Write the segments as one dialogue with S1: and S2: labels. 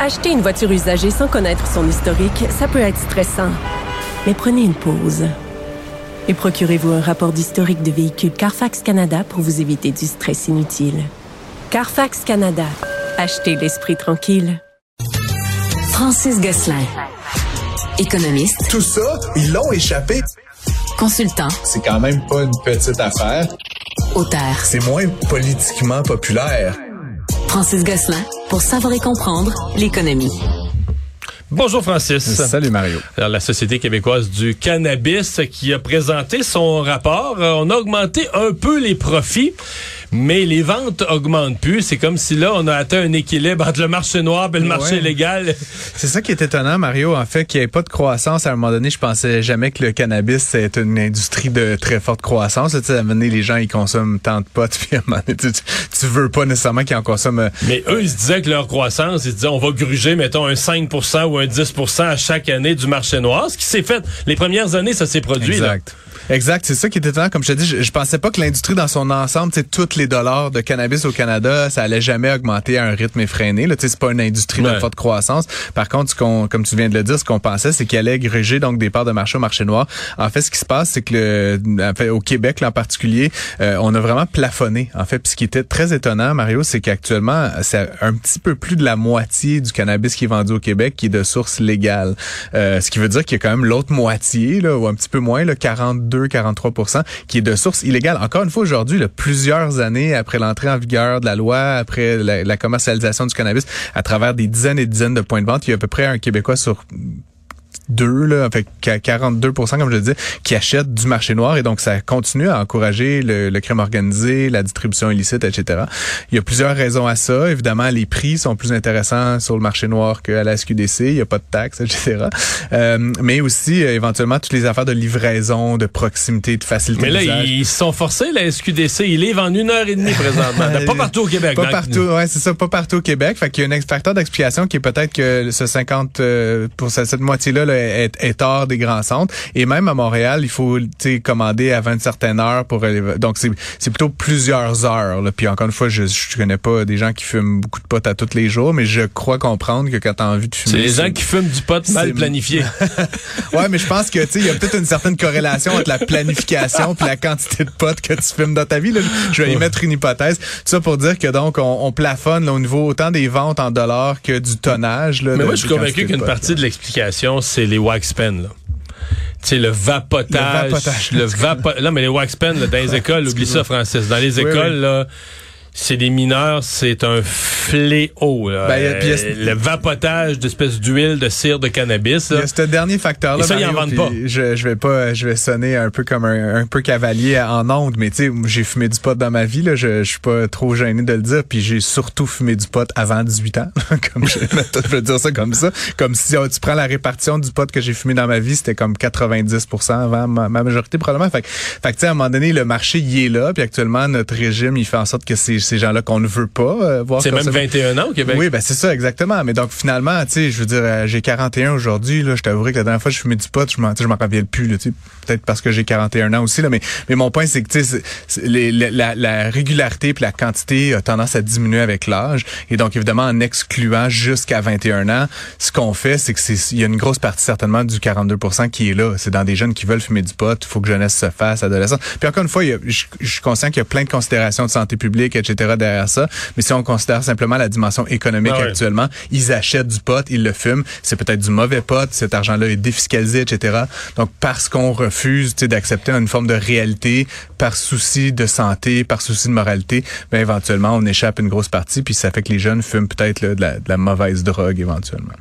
S1: Acheter une voiture usagée sans connaître son historique, ça peut être stressant. Mais prenez une pause. Et procurez-vous un rapport d'historique de véhicule Carfax Canada pour vous éviter du stress inutile. Carfax Canada. Achetez l'esprit tranquille.
S2: Francis Gosselin. Économiste,
S3: Tout ça, ils l'ont échappé.
S2: consultant,
S3: C'est quand même pas une petite affaire.
S2: auteur.
S3: C'est moins politiquement populaire.
S2: Francis Gosselin pour savoir et comprendre l'économie.
S4: Bonjour Francis.
S5: Salut Mario.
S4: Alors, la Société québécoise du cannabis qui a présenté son rapport, euh, on a augmenté un peu les profits, mais les ventes augmentent plus. C'est comme si là, on a atteint un équilibre entre le marché noir et le marché
S5: Ouais.
S4: légal.
S5: C'est ça qui est étonnant, Mario, en fait, qu'il n'y ait pas de croissance. À un moment donné, je pensais jamais que le cannabis c'est une industrie de très forte croissance. Là, Tu sais, à un moment donné, les gens, ils consomment tant de potes, puis à un moment donné, tu, tu- tu veux pas nécessairement qu'ils en consomment.
S4: Mais eux, ils se disaient que leur croissance, ils disaient, on va gruger, mettons, un 5% ou un 10% à chaque année du marché noir. Ce qui s'est fait, les premières années, ça s'est produit. là.
S5: Exact. C'est ça qui est étonnant. Comme je te dis, je, je pensais pas que l'industrie dans son ensemble, tous les dollars de cannabis au Canada, ça allait jamais augmenter à un rythme effréné. Là, c'est pas une industrie
S4: Ouais.
S5: de forte croissance. Par contre, ce qu'on, comme tu viens de le dire, ce qu'on pensait, c'est qu'il allait gruger donc des parts de marché au marché noir. En fait, ce qui se passe, c'est que le, en fait, au Québec là, en particulier, euh, on a vraiment plafonné. En fait, Puis ce qui était très étonnant, Mario, c'est qu'actuellement, c'est un petit peu plus de la moitié du cannabis qui est vendu au Québec qui est de source légale. Euh, ce qui veut dire qu'il y a quand même l'autre moitié, là, ou un petit peu moins, là, 42-43 qui est de source illégale. Encore une fois, aujourd'hui, plusieurs années après l'entrée en vigueur de la loi, après la, la commercialisation du cannabis, à travers des dizaines et dizaines de points de vente, il y a à peu près un Québécois sur deux, là, avec 42% comme je le disais, qui achètent du marché noir et donc ça continue à encourager le, le crime organisé, la distribution illicite, etc. Il y a plusieurs raisons à ça. Évidemment, les prix sont plus intéressants sur le marché noir qu'à la SQDC. Il n'y a pas de taxes, etc. Euh, mais aussi, euh, éventuellement, toutes les affaires de livraison, de proximité, de facilité
S4: Mais là, ils sont forcés, la SQDC. Ils livrent en une heure et demie présentement. pas partout au Québec.
S5: Pas partout, ouais, c'est ça, pas partout au Québec. Fait qu'il y a un facteur d'explication qui est peut-être que ce 50 euh, pour ce- cette moitié-là là, est, est hors des grands centres. Et même à Montréal, il faut commander avant une certaine heure pour aller- donc c'est c'est plutôt plusieurs heures. Là. Puis encore une fois, je je connais pas des gens qui fument beaucoup de pot à tous les jours, mais je crois comprendre que quand t'as envie de
S4: C'est
S5: fumer,
S4: les gens qui fument du pot mal
S5: c'est-
S4: planifié.
S5: Ouais, mais je pense que tu il y a peut-être une certaine corrélation entre la planification puis la quantité de potes que tu fumes dans ta vie. Là. Je vais y mettre une hypothèse. Tout ça pour dire que donc on, on plafonne là, au niveau autant des ventes en dollars que du tonnage. Là,
S4: Mais
S5: de-
S4: moi, je suis convaincu qu'une
S5: pot,
S4: partie de l'explication, c'est les wax pens, là. Tu sais, le vapotage.
S5: Le vapotage.
S4: Le vapo- Non, mais les wax pens, là, dans les écoles, oublie ça, Francis. Dans les
S5: Oui,
S4: écoles,
S5: oui.
S4: là, c'est des mineurs, c'est un fléau. là.
S5: Ben, a- puis y a-
S4: le vapotage d'espèces d'huile, de cire de cannabis,
S5: Il y
S4: là.
S5: a ce dernier facteur là.
S4: Et ça, ils en vendent pas.
S5: Je, je vais pas, je vais sonner un peu comme un, un peu cavalier en onde, mais tu sais, j'ai fumé du pot dans ma vie là. Je, je suis pas trop gêné de le dire. Puis j'ai surtout fumé du pot avant 18 ans, comme je, je veux dire ça comme ça, comme si oh, tu prends la répartition du pot que j'ai fumé dans ma vie, c'était comme 90% avant ma, ma majorité probablement. Fait, que- fait que tu sais, à un moment donné, le marché y est là. Puis actuellement, notre régime, il fait en sorte que c'est ces gens-là qu'on ne veut pas euh, voir.
S4: C'est même
S5: consommer.
S4: 21 ans au Québec.
S5: Oui, ben c'est ça, exactement. Mais donc finalement, tu sais, je veux dire, euh, j'ai 41 aujourd'hui. Là, je t'avouerai que la dernière fois que je fumais du pot, je m'en, je m'en rappelle plus. Là, peut-être parce que j'ai 41 ans aussi. Là, mais mais mon point, c'est que tu sais, c'est- c'est les- la, la, la régularité puis la quantité a tendance à diminuer avec l'âge. Et donc évidemment, en excluant jusqu'à 21 ans, ce qu'on fait, c'est que c'est il y a une grosse partie certainement du 42% qui est là. C'est dans des jeunes qui veulent fumer du pot. Il faut que jeunesse se fasse, adolescence. Puis encore une fois, il y a- je, je suis conscient qu'il y a plein de considérations de santé publique, etc. derrière ça. Mais si on considère simplement la dimension économique
S4: Ah ouais.
S5: actuellement, ils achètent du pot, ils le fument. C'est peut-être du mauvais pot. Cet argent-là est défiscalisé, etc. Donc parce qu'on refuse d'accepter une forme de réalité par souci de santé, par souci de moralité, ben éventuellement on échappe une grosse partie, puis ça fait que les jeunes fument peut-être de, la, de la mauvaise drogue éventuellement.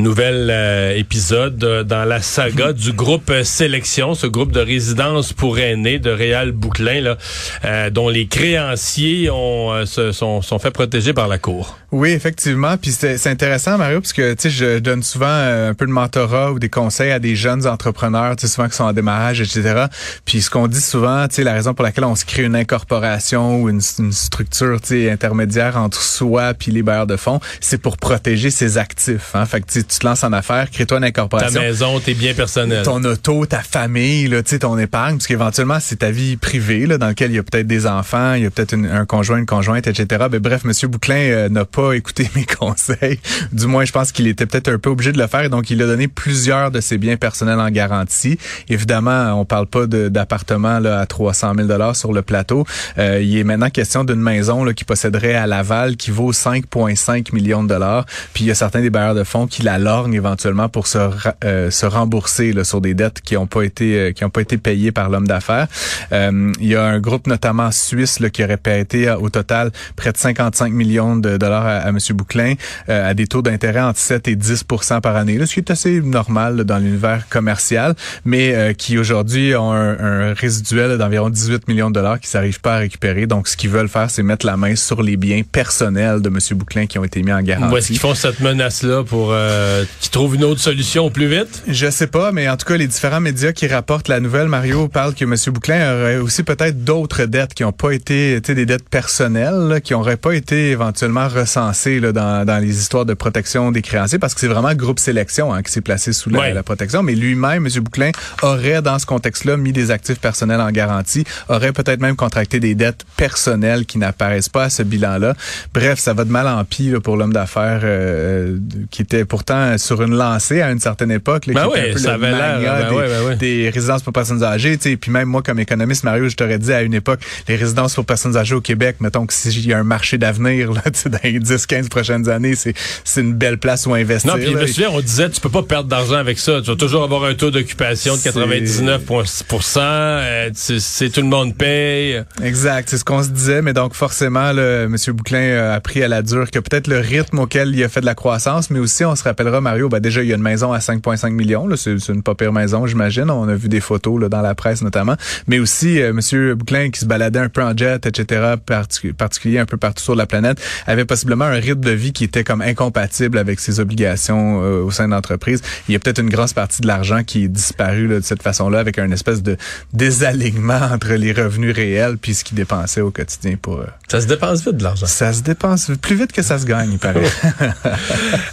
S4: Nouvel euh, épisode euh, dans la saga du groupe euh, Sélection, ce groupe de résidence pour aînés de Réal Bouclin, là, euh, dont les créanciers ont, euh, se sont, sont fait protéger par la Cour.
S5: Oui, effectivement. Puis c'est intéressant, Mario, parce que tu sais, je donne souvent euh, un peu de mentorat ou des conseils à des jeunes entrepreneurs, tu sais, souvent qui sont en démarrage, etc. Puis ce qu'on dit souvent, tu sais, la raison pour laquelle on se crée une incorporation ou une, une structure, tu sais, intermédiaire entre soi puis les bailleurs de fonds, c'est pour protéger ses actifs. Hein? Fait que tu te lances en affaires, crée-toi une
S4: Ta
S5: incorporation.
S4: maison, tes biens personnels.
S5: Ton auto, ta famille, là, tu sais, ton épargne, parce qu'éventuellement, c'est ta vie privée, là, dans laquelle il y a peut-être des enfants, il y a peut-être un conjoint, une conjointe, etc. Ben, bref, Monsieur Bouclin euh, n'a pas écouté mes conseils. Du moins, je pense qu'il était peut-être un peu obligé de le faire, et donc il a donné plusieurs de ses biens personnels en garantie. Évidemment, on parle pas de- d'appartement là à 300 000 dollars sur le plateau. Euh, il est maintenant question d'une maison là, qui posséderait à Laval qui vaut 5,5 millions de dollars. Puis il y a certains des bailleurs de fonds qui la lorgnent éventuellement pour se, euh, se rembourser là, sur des dettes qui n'ont pas été euh, qui ont pas été payées par l'homme d'affaires. Euh, il y a un groupe notamment suisse là, qui aurait prêté euh, au total près de 55 millions de dollars à, à M. Bouclin euh, à des taux d'intérêt entre 7 et 10 par année, là, ce qui est assez normal là, dans l'univers commercial, mais euh, qui aujourd'hui ont un, un résiduel d'environ 18 millions de dollars qui s'arrivent pas à récupérer. Donc, ce qu'ils veulent faire, c'est mettre la main sur les biens personnels de M. Bouclin qui ont été mis en garantie.
S4: Où est-ce qu'ils font cette menace-là pour euh, qu'ils trouvent une autre solution au plus vite?
S5: Je sais pas, mais en tout cas, les différents médias qui rapportent la nouvelle, Mario, parlent que M. Bouclin aurait aussi peut-être d'autres dettes qui n'ont pas été, des dettes personnelles, là, qui n'auraient pas été éventuellement recensées là, dans, dans les histoires de protection des créanciers, parce que c'est vraiment groupe sélection hein, qui s'est placé sous la,
S4: Ouais.
S5: la protection. Mais lui-même, M. Bouclin, aurait, dans ce contexte-là, mis des actifs personnels en garantie, aurait peut-être même contracté des dettes personnelles qui n'apparaissent pas à ce bilan-là. Bref, ça va de mal en pis là, pour l'homme d'affaires euh, qui était pourtant sur une lancée à une certaine époque. là,
S4: Ben
S5: qui était
S4: oui,
S5: un peu
S4: ça
S5: le
S4: avait l'air, ben
S5: des,
S4: ben
S5: des résidences pour personnes âgées. tu sais. Puis même moi, comme économiste, Mario, je t'aurais dit à une époque, les résidences pour personnes âgées au Québec, mettons que s'il y a un marché d'avenir là, dans les 10-15 prochaines années, c'est c'est une belle place où investir.
S4: Non, puis je
S5: là.
S4: me souviens, on disait, tu peux pas perdre d'argent avec ça. Tu vas toujours avoir un taux d'occupation de
S5: C'est-
S4: 99,6 euh, C'est tout le monde paye.
S5: Exact, c'est ce qu'on se disait, mais donc forcément, là, M. Bouclin a appris à la dure que peut-être le rythme auquel il a fait de la croissance, mais aussi on se rappellera, Mario, ben déjà il y a une maison à 5,5 millions, c'est une pas pire maison, j'imagine. On a vu des photos là, dans la presse notamment, mais aussi euh, M. Bouclin qui se baladait un peu en jet, etc., partic- particulier un peu partout sur la planète, avait possiblement un rythme de vie qui était comme incompatible avec ses obligations euh, au sein de l'entreprise. Il y a peut-être une grosse partie de l'argent qui est disparu là, de cette façon-là, avec un espèce de désalignement entre les revenus réels puis ce qu'il dépensait au quotidien pour. euh,
S4: Ça se dépense vite de l'argent.
S5: ça se dépense plus vite que ça se gagne, il paraît.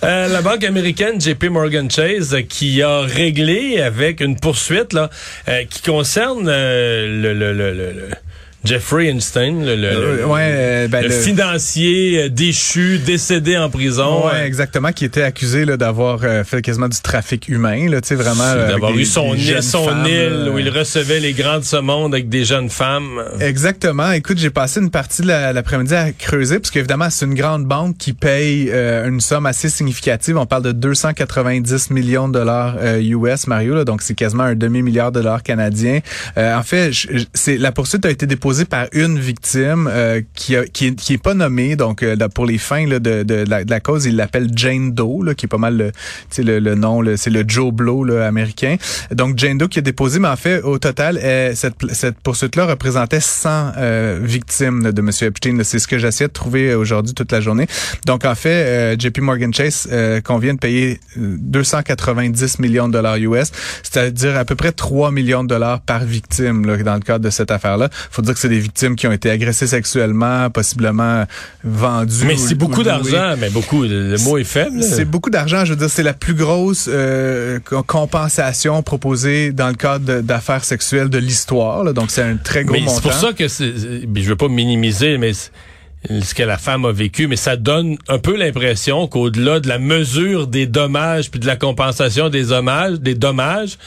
S4: Euh, la banque américaine JP Morgan Chase euh, qui a réglé avec une poursuite là euh, qui concerne euh, le, le, le, le- le- Jeffrey Einstein, le, le-
S5: Euh,
S4: le-
S5: ouais, euh, ben,
S4: le
S5: le-
S4: financier euh, déchu, décédé en prison.
S5: Ouais,
S4: euh,
S5: exactement, qui était accusé d'avoir euh, fait quasiment du trafic humain, là, tu sais, vraiment. euh,
S4: D'avoir eu son, île, son
S5: femmes,
S4: île
S5: euh,
S4: où il recevait les grands de ce monde avec des jeunes femmes.
S5: Exactement. Écoute, j'ai passé une partie de la- l'après-midi à creuser, parce qu'évidemment, c'est une grande banque qui paye euh, une somme assez significative. On parle de 290 millions de dollars euh, US, Mario, là, donc c'est quasiment un demi-milliard de dollars canadiens. Euh, en fait, c'est la poursuite a été déposée par une victime euh, qui, a, qui, est, qui est pas nommée, donc euh, pour les fins là, de, de, la, de la cause, il l'appelle Jane Doe, là, qui est pas mal le, le, le nom, c'est le Joe Blow là, américain. Donc Jane Doe qui a déposé, mais en fait, au total, euh, cette, cette poursuite-là représentait 100 euh, victimes là, de M. Epstein. C'est ce que j'essaie de trouver euh, aujourd'hui toute la journée. Donc en fait, euh, JP Morgan Chase euh, convient de payer euh, 290 millions de dollars US, c'est-à-dire à peu près 3 millions de dollars par victime là, dans le cadre de cette affaire-là. faut dire que c'est des victimes qui ont été agressées sexuellement, possiblement vendues.
S4: Mais c'est beaucoup d'argent, mais beaucoup. Le, mot est faible.
S5: C'est beaucoup d'argent. Je veux dire, c'est la plus grosse euh, co- compensation proposée dans le cadre d'affaires sexuelles de l'histoire. Donc, c'est un très gros
S4: Mais
S5: montant.
S4: c'est pour ça que Je veux pas minimiser, mais ce que la femme a vécu, mais ça donne un peu l'impression qu'au-delà de la mesure des dommages puis de la compensation des hommages, des dommages,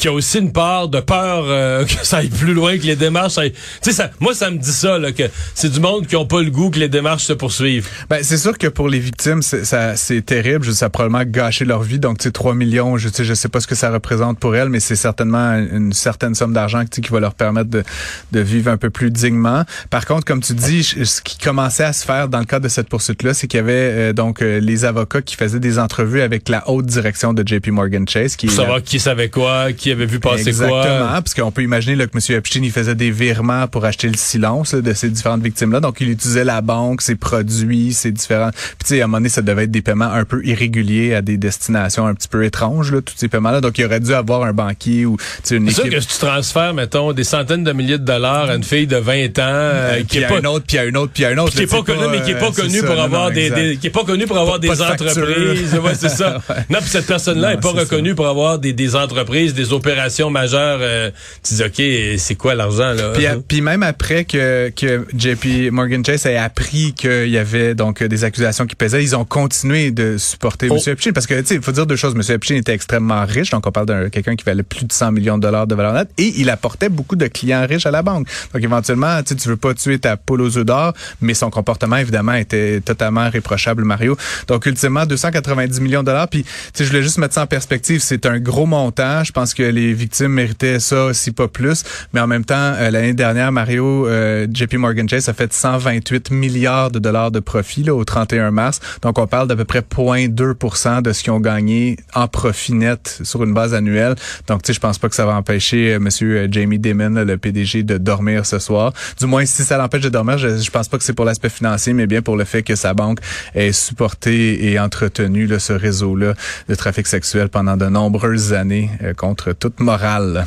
S4: qu'il y a aussi une part de peur euh, que ça aille plus loin, que les démarches aillent... Tu sais, ça, moi, ça me dit ça, là, que c'est du monde qui ont pas le goût que les démarches se poursuivent.
S5: Ben, c'est sûr que pour les victimes, c'est, terrible. Je, ça a probablement gâché leur vie. Donc, tu sais, 3 millions, je, je sais pas ce que ça représente pour elles, mais c'est certainement une certaine somme d'argent qui va leur permettre de, de vivre un peu plus dignement. Par contre, comme tu dis, ce qui commençait à se faire dans le cadre de cette poursuite-là, c'est qu'il y avait euh, donc euh, les avocats qui faisaient des entrevues avec la haute direction de JP Morgan Chase, qui
S4: Pour savoir qui savait quoi, qui qui avait vu passer
S5: Exactement,
S4: quoi.
S5: parce qu'on peut imaginer là, que M. Epstein, il faisait des virements pour acheter le silence là, de ces différentes victimes-là. Donc, il utilisait la banque, ses produits, ses différents... Puis, tu sais, à un moment donné, ça devait être des paiements un peu irréguliers à des destinations un petit peu étranges, là, tous ces paiements-là. Donc, il aurait dû avoir un banquier ou une
S4: C'est sûr
S5: équipe...
S4: que si tu transfères, mettons, des centaines de milliers de dollars à une fille de 20 ans euh, qui
S5: puis
S4: est
S5: à
S4: pas
S5: un autre, puis à un autre, puis à un autre.
S4: qui est pas
S5: tu sais,
S4: connu, mais qui est pas
S5: euh,
S4: connu
S5: c'est
S4: pour avoir des, qui est pas connu pour avoir
S5: Pas-
S4: des entreprises. Ouais, c'est ça. Non, puis cette personne-là
S5: Non,
S4: est pas reconnue pour avoir des, des entreprises, des opérations majeures. euh, tu dis, OK, c'est quoi l'argent, là?
S5: Puis, à- puis même après que, que JP Morgan Chase ait appris qu'il y avait donc des accusations qui pesaient, ils ont continué de supporter
S4: Oh.
S5: M. Epstein parce que tu sais, il faut dire deux choses. M. Epstein était extrêmement riche, donc on parle d'un quelqu'un qui valait plus de 100 millions de dollars de valeur nette et il apportait beaucoup de clients riches à la banque. Donc éventuellement, tu veux pas tuer ta poule aux œufs d'or, mais son comportement évidemment était totalement réprochable, Mario. Donc ultimement 290 millions de dollars. Puis tu sais, je voulais juste mettre ça en perspective. C'est un gros montant. Je pense que les victimes méritaient ça, si pas plus. Mais en même temps, euh, l'année dernière, Mario, euh, JP Morgan Chase a fait 128 milliards de dollars de profit là, au 31 mars. Donc, on parle d'à peu près 0,2 de ce qu'ils ont gagné en profit net sur une base annuelle. Donc, tu sais, je pense pas que ça va empêcher euh, Monsieur Jamie Dimon, là, le PDG, de dormir ce soir. Du moins, si ça l'empêche de dormir, je, je pense pas que c'est pour l'aspect financier, mais bien pour le fait que sa banque ait supporté et entretenu là, ce réseau-là de trafic sexuel pendant de nombreuses années euh, contre toute morale.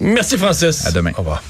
S4: Merci, Francis.
S5: À demain.
S4: Au revoir.